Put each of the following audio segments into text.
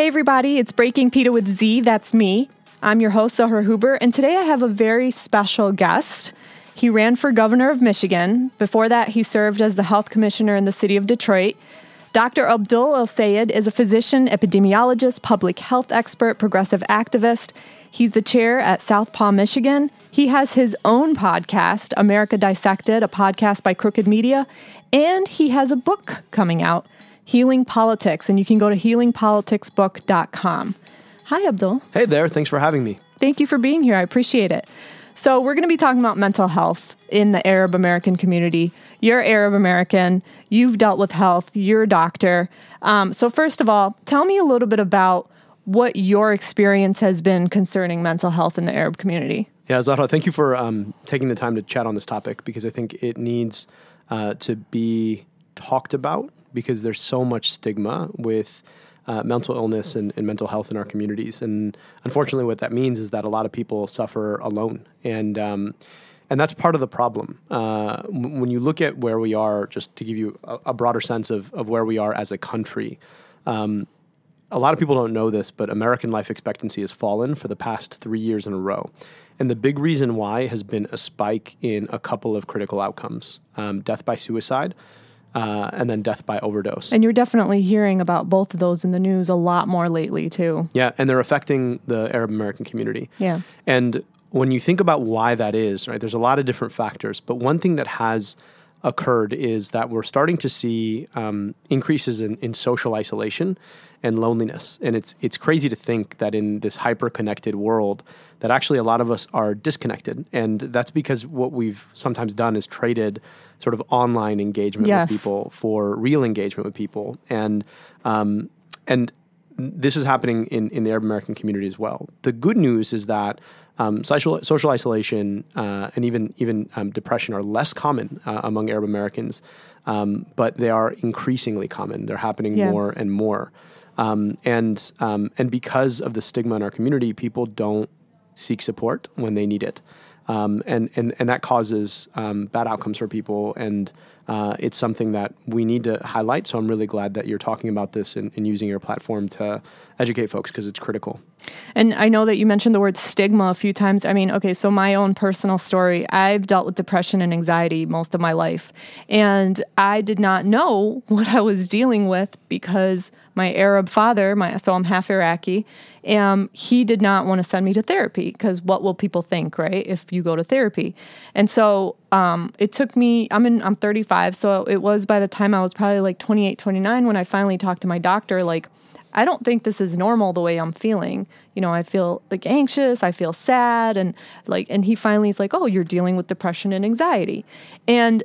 Hey, everybody, it's Breaking PETA with Z. That's me. I'm your host, Zohar Huber, and today I have a very special guest. He ran for governor of Michigan. Before that, he served as the health commissioner in the city of Detroit. Dr. Abdul El-Sayed is a physician, epidemiologist, public health expert, progressive activist. He's the chair at Southpaw, Michigan. He has his own podcast, America Dissected, a podcast by Crooked Media, and he has a book coming out. Healing Politics, and you can go to healingpoliticsbook.com. Hi, Abdul. Hey there. Thanks for having me. Thank you for being here. I appreciate it. So, we're going to be talking about mental health in the Arab American community. You're Arab American, you've dealt with health, you're a doctor. Um, so, first of all, tell me a little bit about what your experience has been concerning mental health in the Arab community. Yeah, Zahra, thank you for um, taking the time to chat on this topic because I think it needs uh, to be talked about because there's so much stigma with uh, mental illness and, and, mental health in our communities. And unfortunately, what that means is that a lot of people suffer alone. And um, and that's part of the problem. Uh, when you look at where we are, just to give you a, a broader sense of, of where we are as a country, um, a lot of people don't know this, but American life expectancy has fallen for the past three years in a row. And the big reason why has been a spike in a couple of critical outcomes um, death by suicide uh, and then death by overdose. And you're definitely hearing about both of those in the news a lot more lately, too. Yeah, and they're affecting the Arab American community. Yeah. And when you think about why that is, right, there's a lot of different factors, but one thing that has occurred is that we're starting to see um, increases in, in social isolation and loneliness. And it's it's crazy to think that in this hyper connected world that actually a lot of us are disconnected. And that's because what we've sometimes done is traded sort of online engagement yes. with people for real engagement with people. And um, and this is happening in, in the Arab American community as well. The good news is that um, social, social isolation uh, and even even um, depression are less common uh, among Arab Americans, um, but they are increasingly common. They're happening yeah. more and more. Um, and um, and because of the stigma in our community, people don't seek support when they need it, um, and and and that causes um, bad outcomes for people. And uh, it's something that we need to highlight. So I'm really glad that you're talking about this and, and using your platform to educate folks because it's critical. And I know that you mentioned the word stigma a few times. I mean, okay, so my own personal story, I've dealt with depression and anxiety most of my life. And I did not know what I was dealing with because my Arab father, my so I'm half Iraqi, um, he did not want to send me to therapy because what will people think, right? If you go to therapy, and so um, it took me. I'm in. I'm 35, so it was by the time I was probably like 28, 29 when I finally talked to my doctor. Like, I don't think this is normal the way I'm feeling. You know, I feel like anxious, I feel sad, and like, and he finally is like, "Oh, you're dealing with depression and anxiety," and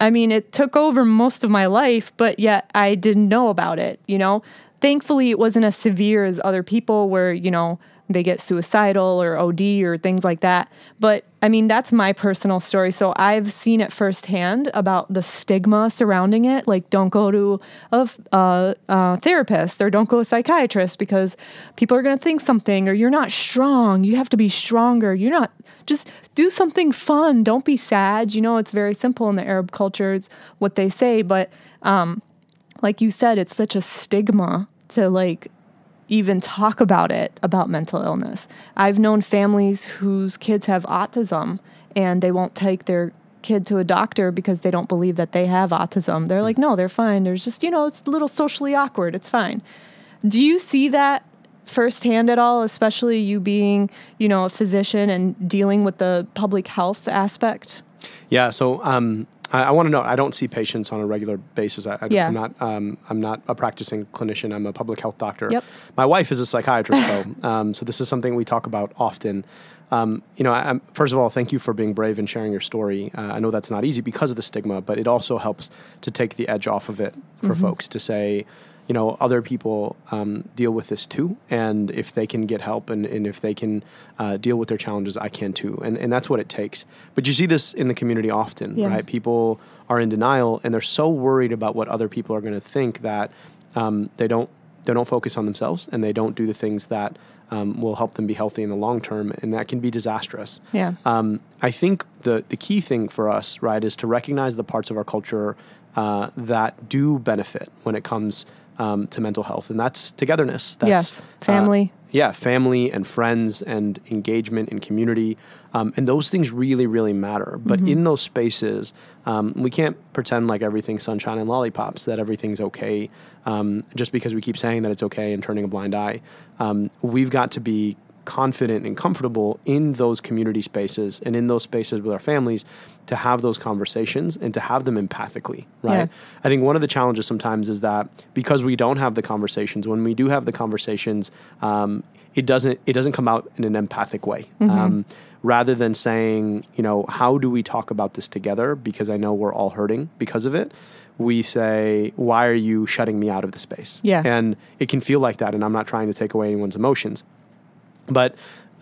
I mean, it took over most of my life, but yet I didn't know about it, you know? Thankfully, it wasn't as severe as other people where, you know, they get suicidal or OD or things like that. But I mean, that's my personal story. So I've seen it firsthand about the stigma surrounding it. Like, don't go to a, a, a therapist or don't go a psychiatrist because people are going to think something or you're not strong. You have to be stronger. You're not, just do something fun. Don't be sad. You know, it's very simple in the Arab cultures what they say. But um, like you said, it's such a stigma to like even talk about it about mental illness. I've known families whose kids have autism and they won't take their kid to a doctor because they don't believe that they have autism. They're like, no, they're fine. There's just, you know, it's a little socially awkward. It's fine. Do you see that firsthand at all, especially you being, you know, a physician and dealing with the public health aspect? Yeah. So um, I, I want to know. I don't see patients on a regular basis. I, yeah. am not. Um, I'm not a practicing clinician. I'm a public health doctor. Yep. My wife is a psychiatrist, though. Um, so this is something we talk about often. Um, you know, I, first of all, thank you for being brave and sharing your story. Uh, I know that's not easy because of the stigma, but it also helps to take the edge off of it for mm-hmm. folks to say, you know, other people um, deal with this too. And if they can get help and, and if they can uh, deal with their challenges, I can too. And, and that's what it takes. But you see this in the community often, yeah. right? People are in denial and they're so worried about what other people are going to think that um, they don't they don't focus on themselves and they don't do the things that um, will help them be healthy in the long term, and that can be disastrous. Yeah. Um, I think the the key thing for us, right, is to recognize the parts of our culture uh, that do benefit when it comes um, to mental health, and that's togetherness. That's, yes, family. Uh, yeah, family and friends and engagement and community. Um, and those things really, really matter. But mm-hmm. in those spaces, um, we can't pretend like everything's sunshine and lollipops, that everything's okay um, just because we keep saying that it's okay and turning a blind eye. Um, we've got to be confident and comfortable in those community spaces and in those spaces with our families to have those conversations and to have them empathically, right? Yeah. I think one of the challenges sometimes is that because we don't have the conversations, when we do have the conversations, um, it doesn't it doesn't come out in an empathic way. Mm-hmm. Um, rather than saying, you know, how do we talk about this together? Because I know we're all hurting because of it we say, Why are you shutting me out of the space? Yeah. And it can feel like that. And I'm not trying to take away anyone's emotions. But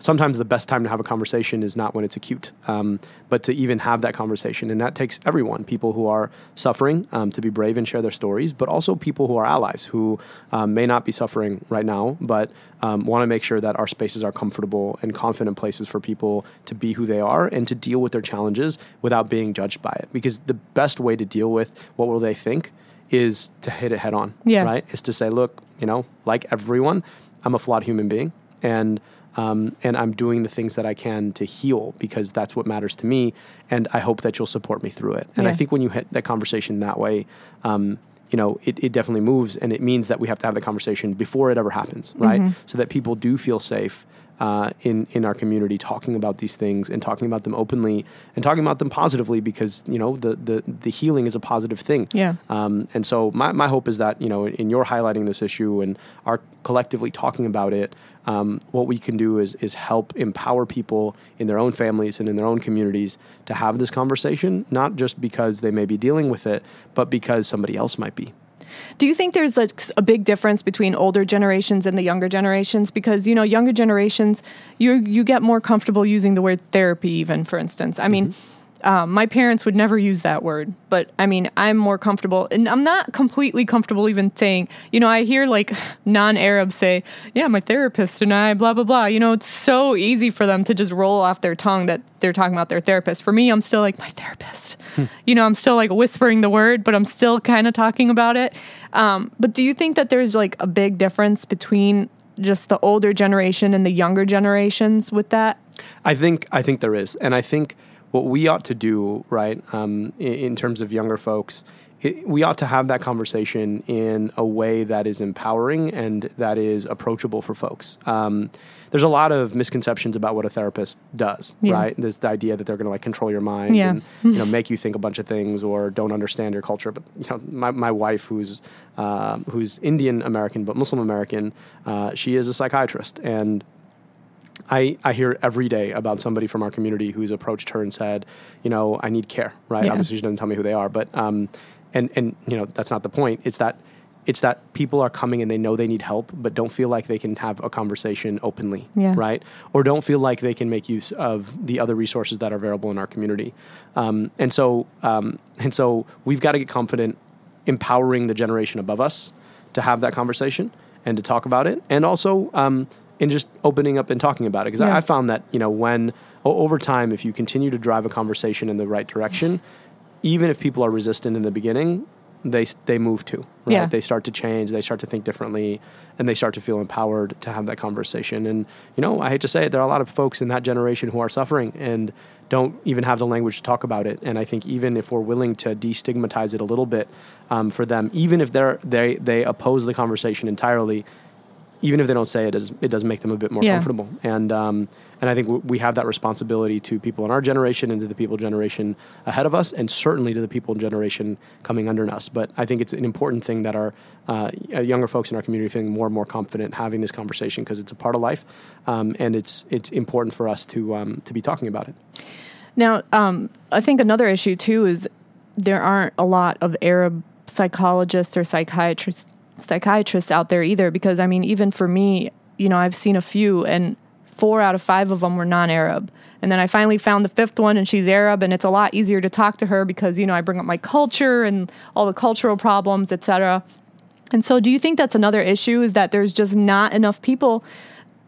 sometimes the best time to have a conversation is not when it's acute, um, but to even have that conversation. And that takes everyone people who are suffering um, to be brave and share their stories, but also people who are allies who um, may not be suffering right now, but um, want to make sure that our spaces are comfortable and confident places for people to be who they are and to deal with their challenges without being judged by it. Because the best way to deal with what will they think is to hit it head on, yeah. right? Is to say, look, you know, like everyone, I'm a flawed human being. And um, and I'm doing the things that I can to heal because that's what matters to me. And I hope that you'll support me through it. And yeah. I think when you hit that conversation that way, um, you know, it, it definitely moves and it means that we have to have the conversation before it ever happens, right? Mm-hmm. So that people do feel safe uh, in in our community talking about these things and talking about them openly and talking about them positively because you know the the, the healing is a positive thing. Yeah. Um, and so my, my hope is that you know in your highlighting this issue and our collectively talking about it, um, what we can do is is help empower people in their own families and in their own communities to have this conversation, not just because they may be dealing with it, but because somebody else might be. Do you think there's a, a, big difference between older generations and the younger generations? Because you know, younger generations, you you get more comfortable using the word therapy, even for instance. I mean. Mm-hmm um, my parents would never use that word, but I mean, I'm more comfortable, and I'm not completely comfortable even saying, you know, I hear like non Arabs say, yeah, my therapist and I, blah, blah, blah. You know, it's so easy for them to just roll off their tongue that they're talking about their therapist. For me, I'm still like, my therapist. Hmm. You know, I'm still like whispering the word, but I'm still kind of talking about it. Um, but do you think that there's like a big difference between just the older generation and the younger generations with that? I think I think there is, and I think what we ought to do, right, um, in, in, terms of younger folks, it, we ought to have that conversation in a way that is empowering and that is approachable for folks. Um, there's a lot of misconceptions about what a therapist does, yeah. right? There's the idea that they're going to like control your mind yeah. and you know make you think a bunch of things or don't understand your culture. But you know, my, my wife, who's uh, who's Indian American but Muslim American, uh, she is a psychiatrist and I, I hear every day about somebody from our community who's approached her and said, you know, I need care, right? Yeah. Obviously, she doesn't tell me who they are, but um, and and you know that's not the point. It's that it's that people are coming and they know they need help, but don't feel like they can have a conversation openly, yeah. right? Or don't feel like they can make use of the other resources that are available in our community. Um, and so um, and so we've got to get confident, empowering the generation above us to have that conversation and to talk about it, and also um, and just opening up and talking about it. Because yeah. I, I, found that you know when over time, if you continue to drive a conversation in the right direction, even if people are resistant in the beginning, they they move to right. Yeah. They start to change. They start to think differently, and they start to feel empowered to have that conversation. And you know, I hate to say it, there are a lot of folks in that generation who are suffering and don't even have the language to talk about it. And I think even if we're willing to destigmatize it a little bit um, for them, even if they're they they oppose the conversation entirely, even if they don't say it, it does, it does make them a bit more yeah. comfortable. And um, and I think w- we have that responsibility to people in our generation and to the people generation ahead of us, and certainly to the people generation coming under us. But I think it's an important thing that our uh, younger folks in our community feeling more and more confident having this conversation because it's a part of life, um, and it's it's important for us to um, to be talking about it. Now, um, I think another issue too is there aren't a lot of Arab psychologists or psychiatrists psychiatrists out there either because I mean even for me, you know, I've seen a few and four out of five of them were non-Arab. And then I finally found the fifth one and she's Arab and it's a lot easier to talk to her because you know I bring up my culture and all the cultural problems, etc. And so do you think that's another issue is that there's just not enough people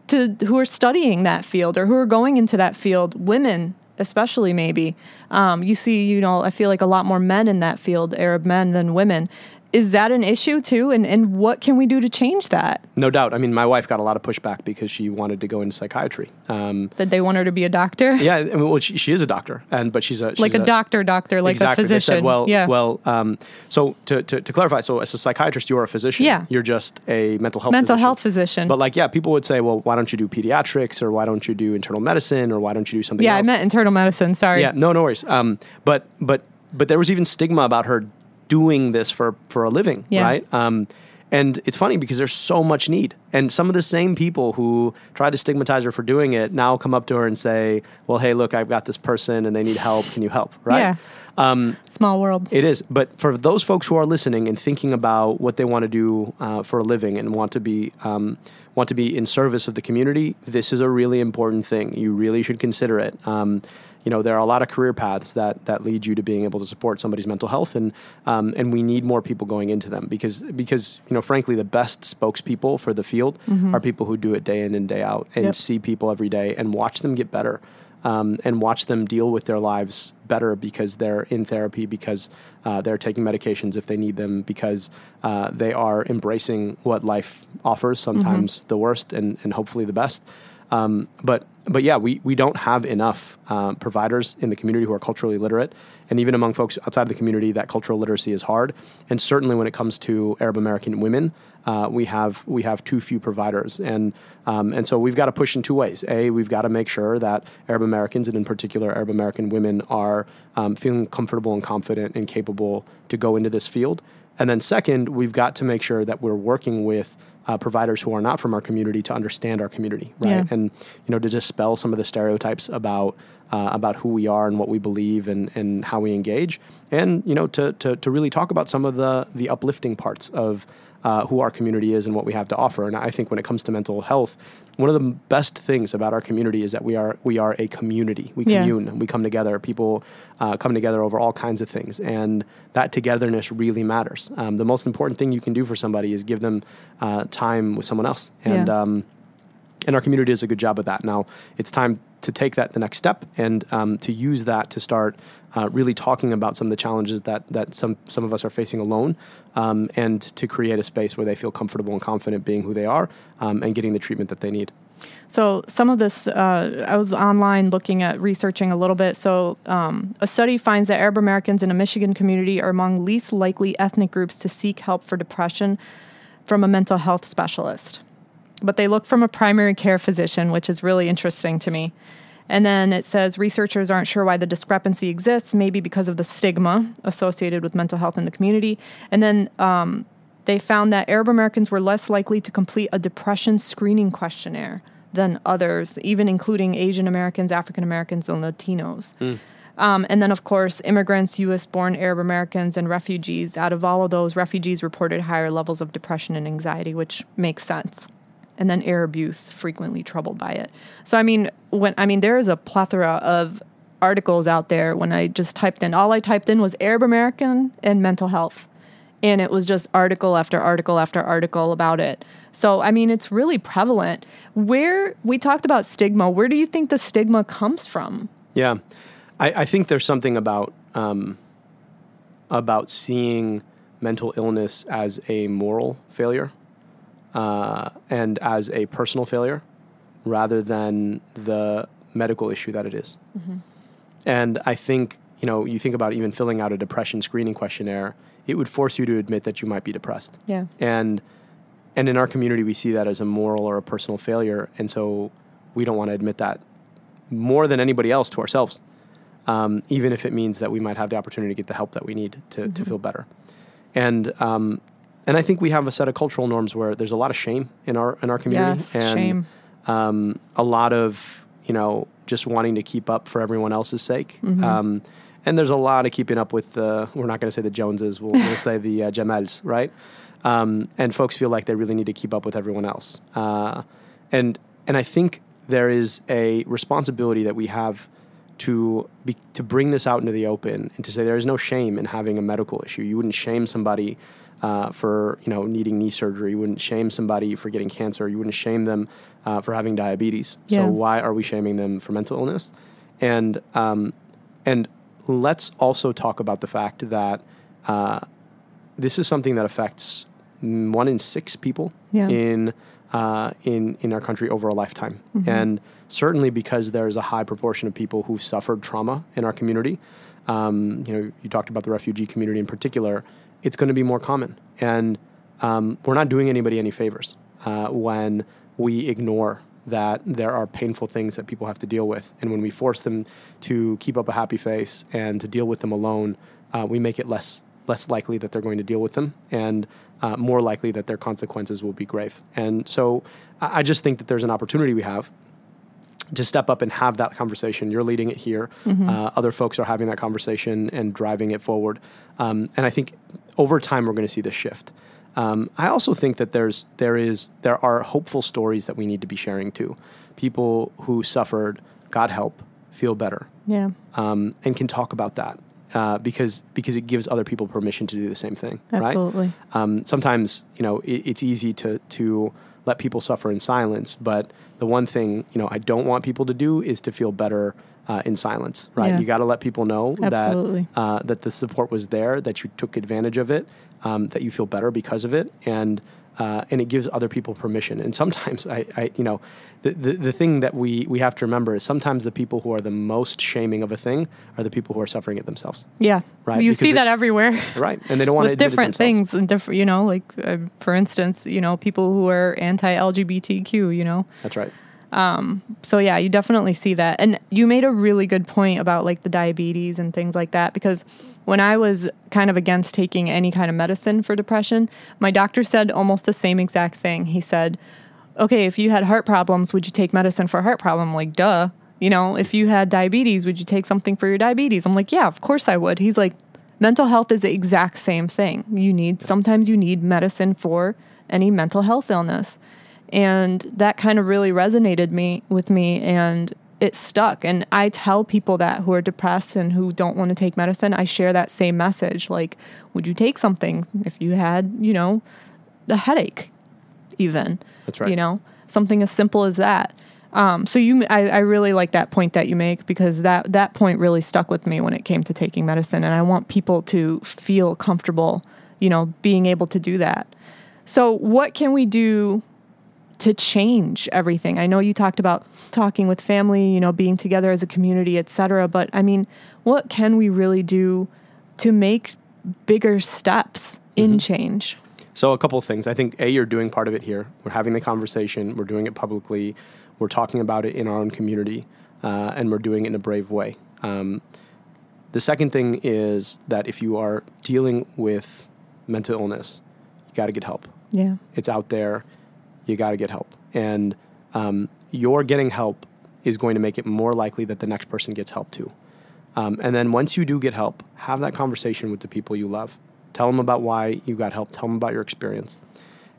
to who are studying that field or who are going into that field, women especially maybe. Um, you see, you know, I feel like a lot more men in that field, Arab men, than women is that an issue too? And and what can we do to change that? No doubt. I mean, my wife got a lot of pushback because she wanted to go into psychiatry. Um, That they want her to be a doctor? yeah, I mean, well, she, she is a doctor, and but she's a she's Like a, doctor, doctor, like exactly. a physician. They said, well, yeah. well. Um, so to, to to clarify, so as a psychiatrist, you are a physician. Yeah. You're just a mental health mental physician. health physician. But like, yeah, people would say, well, why don't you do pediatrics, or why don't you do internal medicine, or why don't you do something yeah, else? I meant internal medicine. Sorry. Yeah, no, no worries. Um, but but but there was even stigma about her doing this for for a living, Yeah. right? Um, and it's funny because there's so much need, and some of the same people who try to stigmatize her for doing it now come up to her and say, "Well, hey, look, I've got this person, and they need help. Can you help?" Right? Yeah. Small world. It is, but for those folks who are listening and thinking about what they want to do uh, for a living and want to be um, want to be in service of the community, this is a really important thing. You really should consider it. Um, you know, there are a lot of career paths that that lead you to being able to support somebody's mental health, and um, and we need more people going into them because because you know, frankly, the best spokespeople for the field are people who do it day in and day out and Yep. see people every day and watch them get better um, and watch them deal with their lives better because they're in therapy, because uh, they're taking medications if they need them, because uh, they are embracing what life offers, sometimes the worst and, and hopefully the best. Um, but but yeah, we, we don't have enough um, providers in the community who are culturally literate, and even among folks outside of the community, that cultural literacy is hard. And certainly when it comes to Arab American women, uh, we have we have too few providers, and um, and so we've got to push in two ways. A, we've got to make sure that Arab Americans and in particular Arab American women are um, feeling comfortable and confident and capable to go into this field. And then second, we've got to make sure that we're working with uh, providers who are not from our community to understand our community, right? Yeah. And you know to dispel some of the stereotypes about uh, about who we are and what we believe and, and how we engage, and you know to, to to really talk about some of the the uplifting parts of uh, who our community is and what we have to offer. And I think when it comes to mental health, one of the best things about our community is that we are we are a community. We Yeah. commune. We come together. People uh, come together over all kinds of things, and that togetherness really matters. Um, the most important thing you can do for somebody is give them uh, time with someone else, and Yeah. um, and our community does a good job of that. Now it's time to take that the next step and um, to use that to start uh, really talking about some of the challenges that that some some of us are facing alone, um, and to create a space where they feel comfortable and confident being who they are um, and getting the treatment that they need. So some of this, uh, I was online looking at researching a little bit. So um, a study finds that Arab Americans in a Michigan community are among least likely ethnic groups to seek help for depression from a mental health specialist. But they look from a primary care physician, which is really interesting to me. And then it says researchers aren't sure why the discrepancy exists, maybe because of the stigma associated with mental health in the community. And then um, they found that Arab Americans were less likely to complete a depression screening questionnaire than others, even including Asian Americans, African Americans, and Latinos. Um, and then, of course, immigrants, US born Arab Americans, and refugees. Out of all of those, refugees reported higher levels of depression and anxiety, which makes sense. And then Arab youth frequently troubled by it. So, I mean, when I mean, there is a plethora of articles out there. When I just typed in, all I typed in was Arab American and mental health and it was just article after article after article about it. So, I mean, it's really prevalent. Where we talked about stigma, where do you think the stigma comes from? Yeah, I, I think there's something about um, about seeing mental illness as a moral failure uh, and as a personal failure rather than the medical issue that it is. And I think you know you think about even filling out a depression screening questionnaire, it would force you to admit that you might be depressed. Yeah. and and in our community we see that as a moral or a personal failure. And so we don't want to admit that more than anybody else to ourselves um, even if it means that we might have the opportunity to get the help that we need to, to feel better. And um, and I think we have a set of cultural norms where there's a lot of shame in our in our community Yes, and shame. um, a lot of you know just wanting to keep up for everyone else's sake. Mm-hmm. Um, and there's a lot of keeping up with the. We're not going to say the Joneses. We'll, we'll say the uh, Jamels, right? Um, and folks feel like they really need to keep up with everyone else. Uh, and and I think there is a responsibility that we have to be, to bring this out into the open and to say there is no shame in having a medical issue. You wouldn't shame somebody uh, for you know needing knee surgery. You wouldn't shame somebody for getting cancer. You wouldn't shame them uh, for having diabetes. Yeah. So why are we shaming them for mental illness? And um, and let's also talk about the fact that uh, this is something that affects one in six people Yeah. in uh, in in our country over a lifetime, and certainly because there's a high proportion of people who've suffered trauma in our community. Um, you know, you talked about the refugee community in particular. It's going to be more common, and um, we're not doing anybody any favors uh, when we ignore that there are painful things that people have to deal with, and when we force them to keep up a happy face and to deal with them alone, uh, we make it less less likely that they're going to deal with them, and uh, more likely that their consequences will be grave. And so, I I just think that there's an opportunity we have to step up and have that conversation. You're leading it here. Uh, other folks are having that conversation and driving it forward. Um, and I think over time we're going to see this shift. Um, I also think that there's there is there are hopeful stories that we need to be sharing too. People who suffered got help, feel better, Yeah. um, and can talk about that uh, because because it gives other people permission to do the same thing. Right? Absolutely. um, sometimes you know it, it's easy to to let people suffer in silence but the one thing you know i don't want people to do is to feel better uh, in silence right Yeah. you got to let people know Absolutely. that uh, that the support was there that you took advantage of it um, that you feel better because of it and uh, and it gives other people permission and sometimes I, I you know the, the, the thing that we, we have to remember is sometimes the people who are the most shaming of a thing are the people who are suffering it themselves Yeah. Right, You because see that everywhere. right and they don't want to different things and different, you know, like uh, for instance, you know, people who are anti-LGBTQ, you know. that's right Um, so yeah, you definitely see that. And you made a really good point about like the diabetes and things like that because when I was kind of against taking any kind of medicine for depression, my doctor said almost the same exact thing. He said, "Okay, if you had heart problems, would you take medicine for a heart problem?" I'm like, "Duh." You know, if you had diabetes, would you take something for your diabetes? I'm like, "Yeah, of course I would." He's like, "Mental health is the exact same thing. You need sometimes you need medicine for any mental health illness." And that kind of really resonated me with me and it stuck. And i tell people that who are depressed and who don't want to take medicine i share that same message like would you take something if you had you know a headache even? That's right. you know? Something as simple as that. Um, so you I, I really like that point that you make because that that point really stuck with me when it came to taking medicine and i want people to feel comfortable you know being able to do that. So what can we do to change everything. I know you talked about talking with family, you know, being together as a community, etc. But I mean, what can we really do to make bigger steps in change? So a couple of things. I think a you're doing part of it here. We're having the conversation. We're doing it publicly. We're talking about it in our own community, uh, and we're doing it in a brave way. Um, the second thing is that if you are dealing with mental illness, you got to get help. Yeah. It's out there. You got to get help, and um, your getting help is going to make it more likely that the next person gets help too. Um, and then once you do get help, have that conversation with the people you love. Tell them about why you got help. Tell them about your experience.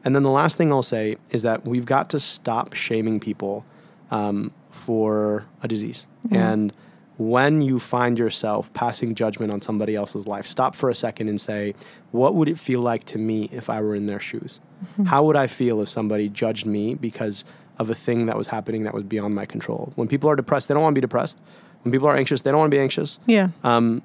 And then the last thing I'll say is that we've got to stop shaming people um, for a disease. And when you find yourself passing judgment on somebody else's life, stop for a second and say, what would it feel like to me if I were in their shoes? Mm-hmm. How would I feel if somebody judged me because of a thing that was happening that was beyond my control? When people are depressed, they don't want to be depressed. When people are anxious, they don't want to be anxious Yeah. Um,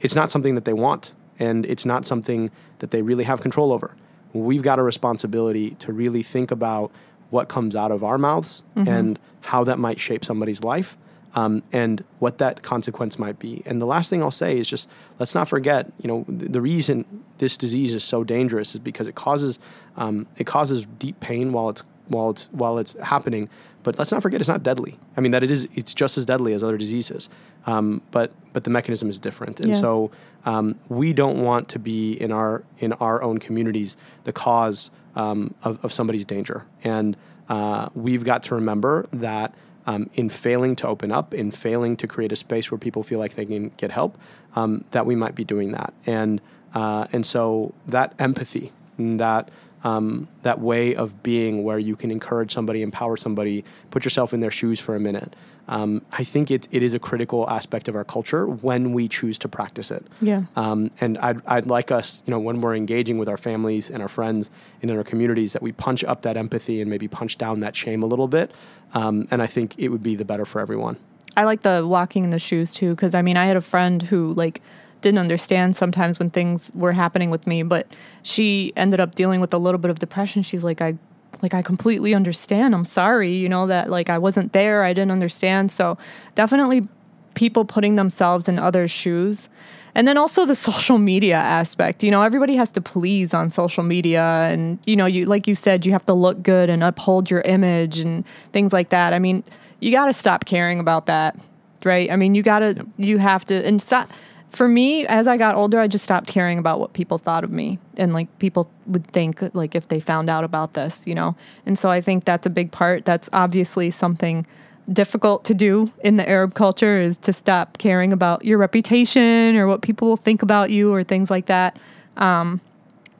it's not something that they want and it's not something that they really have control over. We've got a responsibility to really think about what comes out of our mouths mm-hmm. and how that might shape somebody's life um, and what that consequence might be. And the last thing I'll say is just let's not forget, you know, th- the reason this disease is so dangerous is because it causes um, it causes deep pain while it's while it's while it's happening. But let's not forget it's not deadly. I mean that it is it's just as deadly as other diseases. Um, but but the mechanism is different. And Yeah. so um, we don't want to be in our in our own communities the cause um, of, of somebody's danger. And uh, we've got to remember that um, in failing to open up, in failing to create a space where people feel like they can get help, um, that we might be doing that. And uh, and so that empathy, that um, that way of being where you can encourage somebody, empower somebody, put yourself in their shoes for a minute. Um, I think it, it is a critical aspect of our culture when we choose to practice it. Yeah. Um, and I'd, I'd like us, you know, when we're engaging with our families and our friends and in our communities, that we punch up that empathy and maybe punch down that shame a little bit. Um, and I think it would be the better for everyone. I like the walking in the shoes too because I mean I had a friend who like didn't understand sometimes when things were happening with me, but she ended up dealing with a little bit of depression. She's like, I like I completely understand. I'm sorry, you know, that like I wasn't there, I didn't understand. So definitely people putting themselves in others' shoes. And then also the social media aspect. You know, everybody has to please on social media and you know, you like you said, you have to look good and uphold your image and things like that. I mean, you got to stop caring about that, right? I mean, you got to yep. you have to and stop for me, as I got older, I just stopped caring about what people thought of me and like people would think like if they found out about this, you know. And so I think that's a big part. That's obviously something difficult to do in the Arab culture is to stop caring about your reputation or what people will think about you or things like that. Um,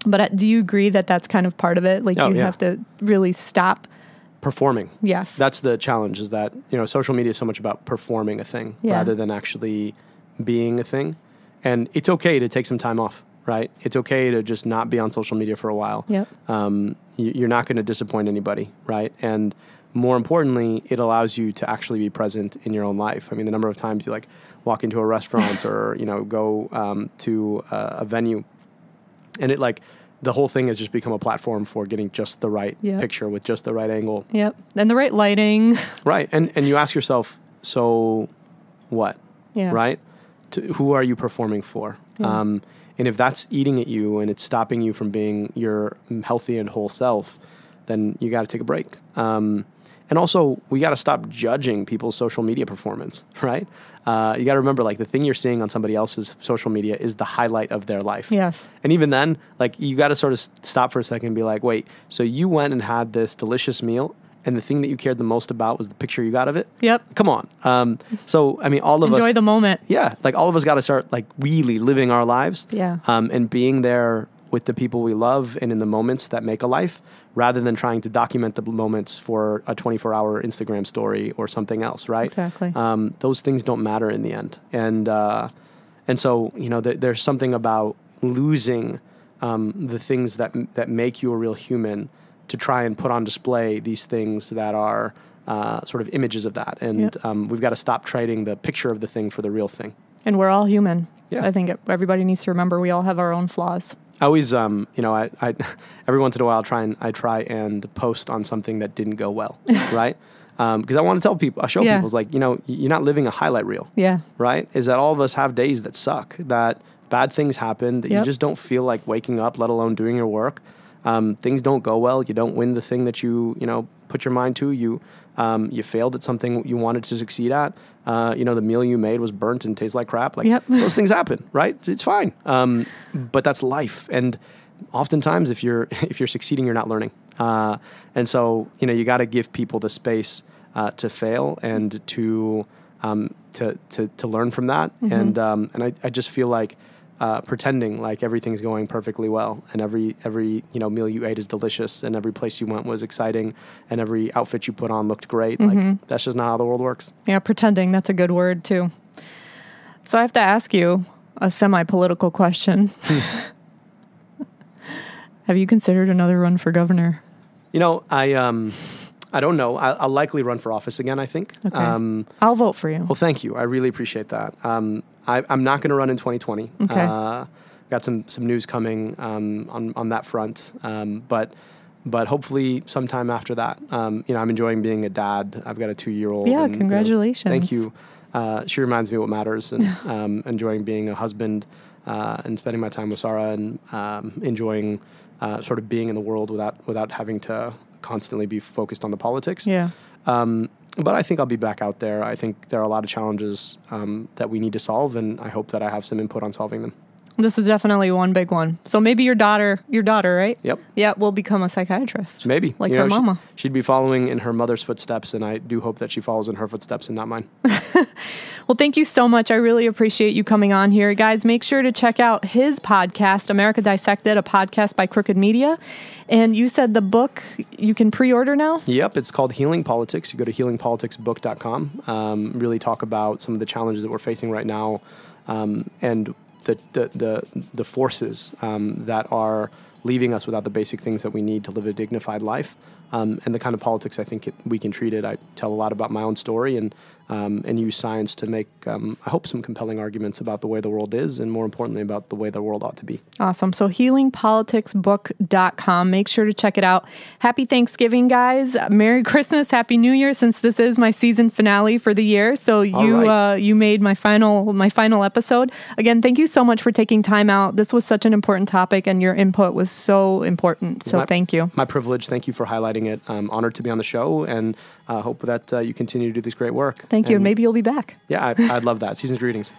but uh, do you agree that that's kind of part of it? Like oh, you yeah. have to really stop performing. Yes. That's the challenge is that, you know, social media is so much about performing a thing yeah. rather than actually being a thing. And it's okay to take some time off, right? It's okay to just not be on social media for a while. Yep. Um, you're not going to disappoint anybody, right? And more importantly, it allows you to actually be present in your own life. I mean, the number of times you like walk into a restaurant or you know go um, to a, a, venue, and it like the whole thing has just become a platform for getting just the right yep. picture with just the right angle. Yep, and the right lighting. Right, and and you ask yourself, so what? Yeah. Right to, who are you performing for? Um, and if that's eating at you and it's stopping you from being your healthy and whole self, then you got to take a break. Um, and also, we got to stop judging people's social media performance, right? Uh, you got to remember, like, the thing you're seeing on somebody else's social media is the highlight of their life. Yes. And even then, like, you got to sort of stop for a second and be like, wait, so you went and had this delicious meal and the thing that you cared the most about was the picture you got of it. Yep. Come on. Um, so I mean, all of Enjoy us enjoy the moment. Yeah, like all of us got to start like really living our lives. Yeah. Um, and being there with the people we love and in the moments that make a life, rather than trying to document the moments for a 24-hour Instagram story or something else. Right. Exactly. Um, those things don't matter in the end, and uh, and so you know, th- there's something about losing um, the things that that make you a real human to try and put on display these things that are uh, sort of images of that. And yep. um, we've got to stop trading the picture of the thing for the real thing. And we're all human. Yeah. I think everybody needs to remember we all have our own flaws. I always, um, you know, I, I every once in a while try and I try and post on something that didn't go well, right? Because um, I want to tell people, I show yeah. people, it's like, you know, you're not living a highlight reel. Yeah. Right? Is that all of us have days that suck, that bad things happen, that yep. you just don't feel like waking up, let alone doing your work um, things don't go well. You don't win the thing that you you know put your mind to. You um, you failed at something you wanted to succeed at. Uh, you know the meal you made was burnt and tastes like crap. Like yep. those things happen, right? It's fine. Um, but that's life, and oftentimes if you're if you're succeeding, you're not learning. Uh, and so you know you got to give people the space uh, to fail and to um, to, to to learn from that. Mm-hmm. And um, and I, I just feel like uh, pretending like everything's going perfectly well and every every you know meal you ate is delicious and every place you went was exciting and every outfit you put on looked great. Mm-hmm. like that's just not how the world works. Yeah pretending that's a good word too. So i have to ask you a semi-political question. Have you considered another run for governor? You know i um I don't know. I'll, I'll, likely run for office again. I think. Okay. Um, I'll vote for you. Well, thank you. I really appreciate that. Um, I, am not going to run in 2020. Okay. Uh, got some some news coming um, on on that front, um, but but hopefully sometime after that. Um, you know, I'm enjoying being a dad. I've got a two year old. Yeah, and, congratulations. You know, thank you. Uh, she reminds me what matters, and um, enjoying being a husband uh, and spending my time with Sarah, and enjoying uh, sort of being in the world without without having to constantly be focused on the politics. Yeah. Um, but I think I'll be back out there. I think there are a lot of challenges um, that we need to solve, and I hope that I have some input on solving them. This is definitely one big one. So maybe your daughter, your daughter, right? Yep. Yeah, will become a psychiatrist. Maybe like you her know, mama. She, would be following in her mother's footsteps, and I do hope that she follows in her footsteps and not mine. well, thank you so much. I really appreciate you coming on here, guys. Make sure to check out his podcast, America Dissected, a podcast by Crooked Media. And you said the book you can pre-order now. Yep, it's called Healing Politics. You go to healingpoliticsbook.com. Um, really talk about some of the challenges that we're facing right now. Um, and the the the, the forces um, that are leaving us without the basic things that we need to live a dignified life. Um, and the kind of politics I think it, we can treat it. I tell a lot about my own story, and um, and use science to make, um, I hope, some compelling arguments about the way the world is, and more importantly, about the way the world ought to be. Awesome. So, healingpoliticsbook.com. Make sure to check it out. Happy Thanksgiving, guys. Merry Christmas. Happy New Year, since this is my season finale for the year. So, you right. uh, you made my final my final episode. Again, thank you so much for taking time out. This was such an important topic, and your input was so important. So, My- thank you. My privilege. Thank you for highlighting it. I'm honored to be on the show, and uh, hope that uh, you continue to do this great work. Thank you. And Maybe you'll be back. Yeah, I, I'd love that. Season's greetings.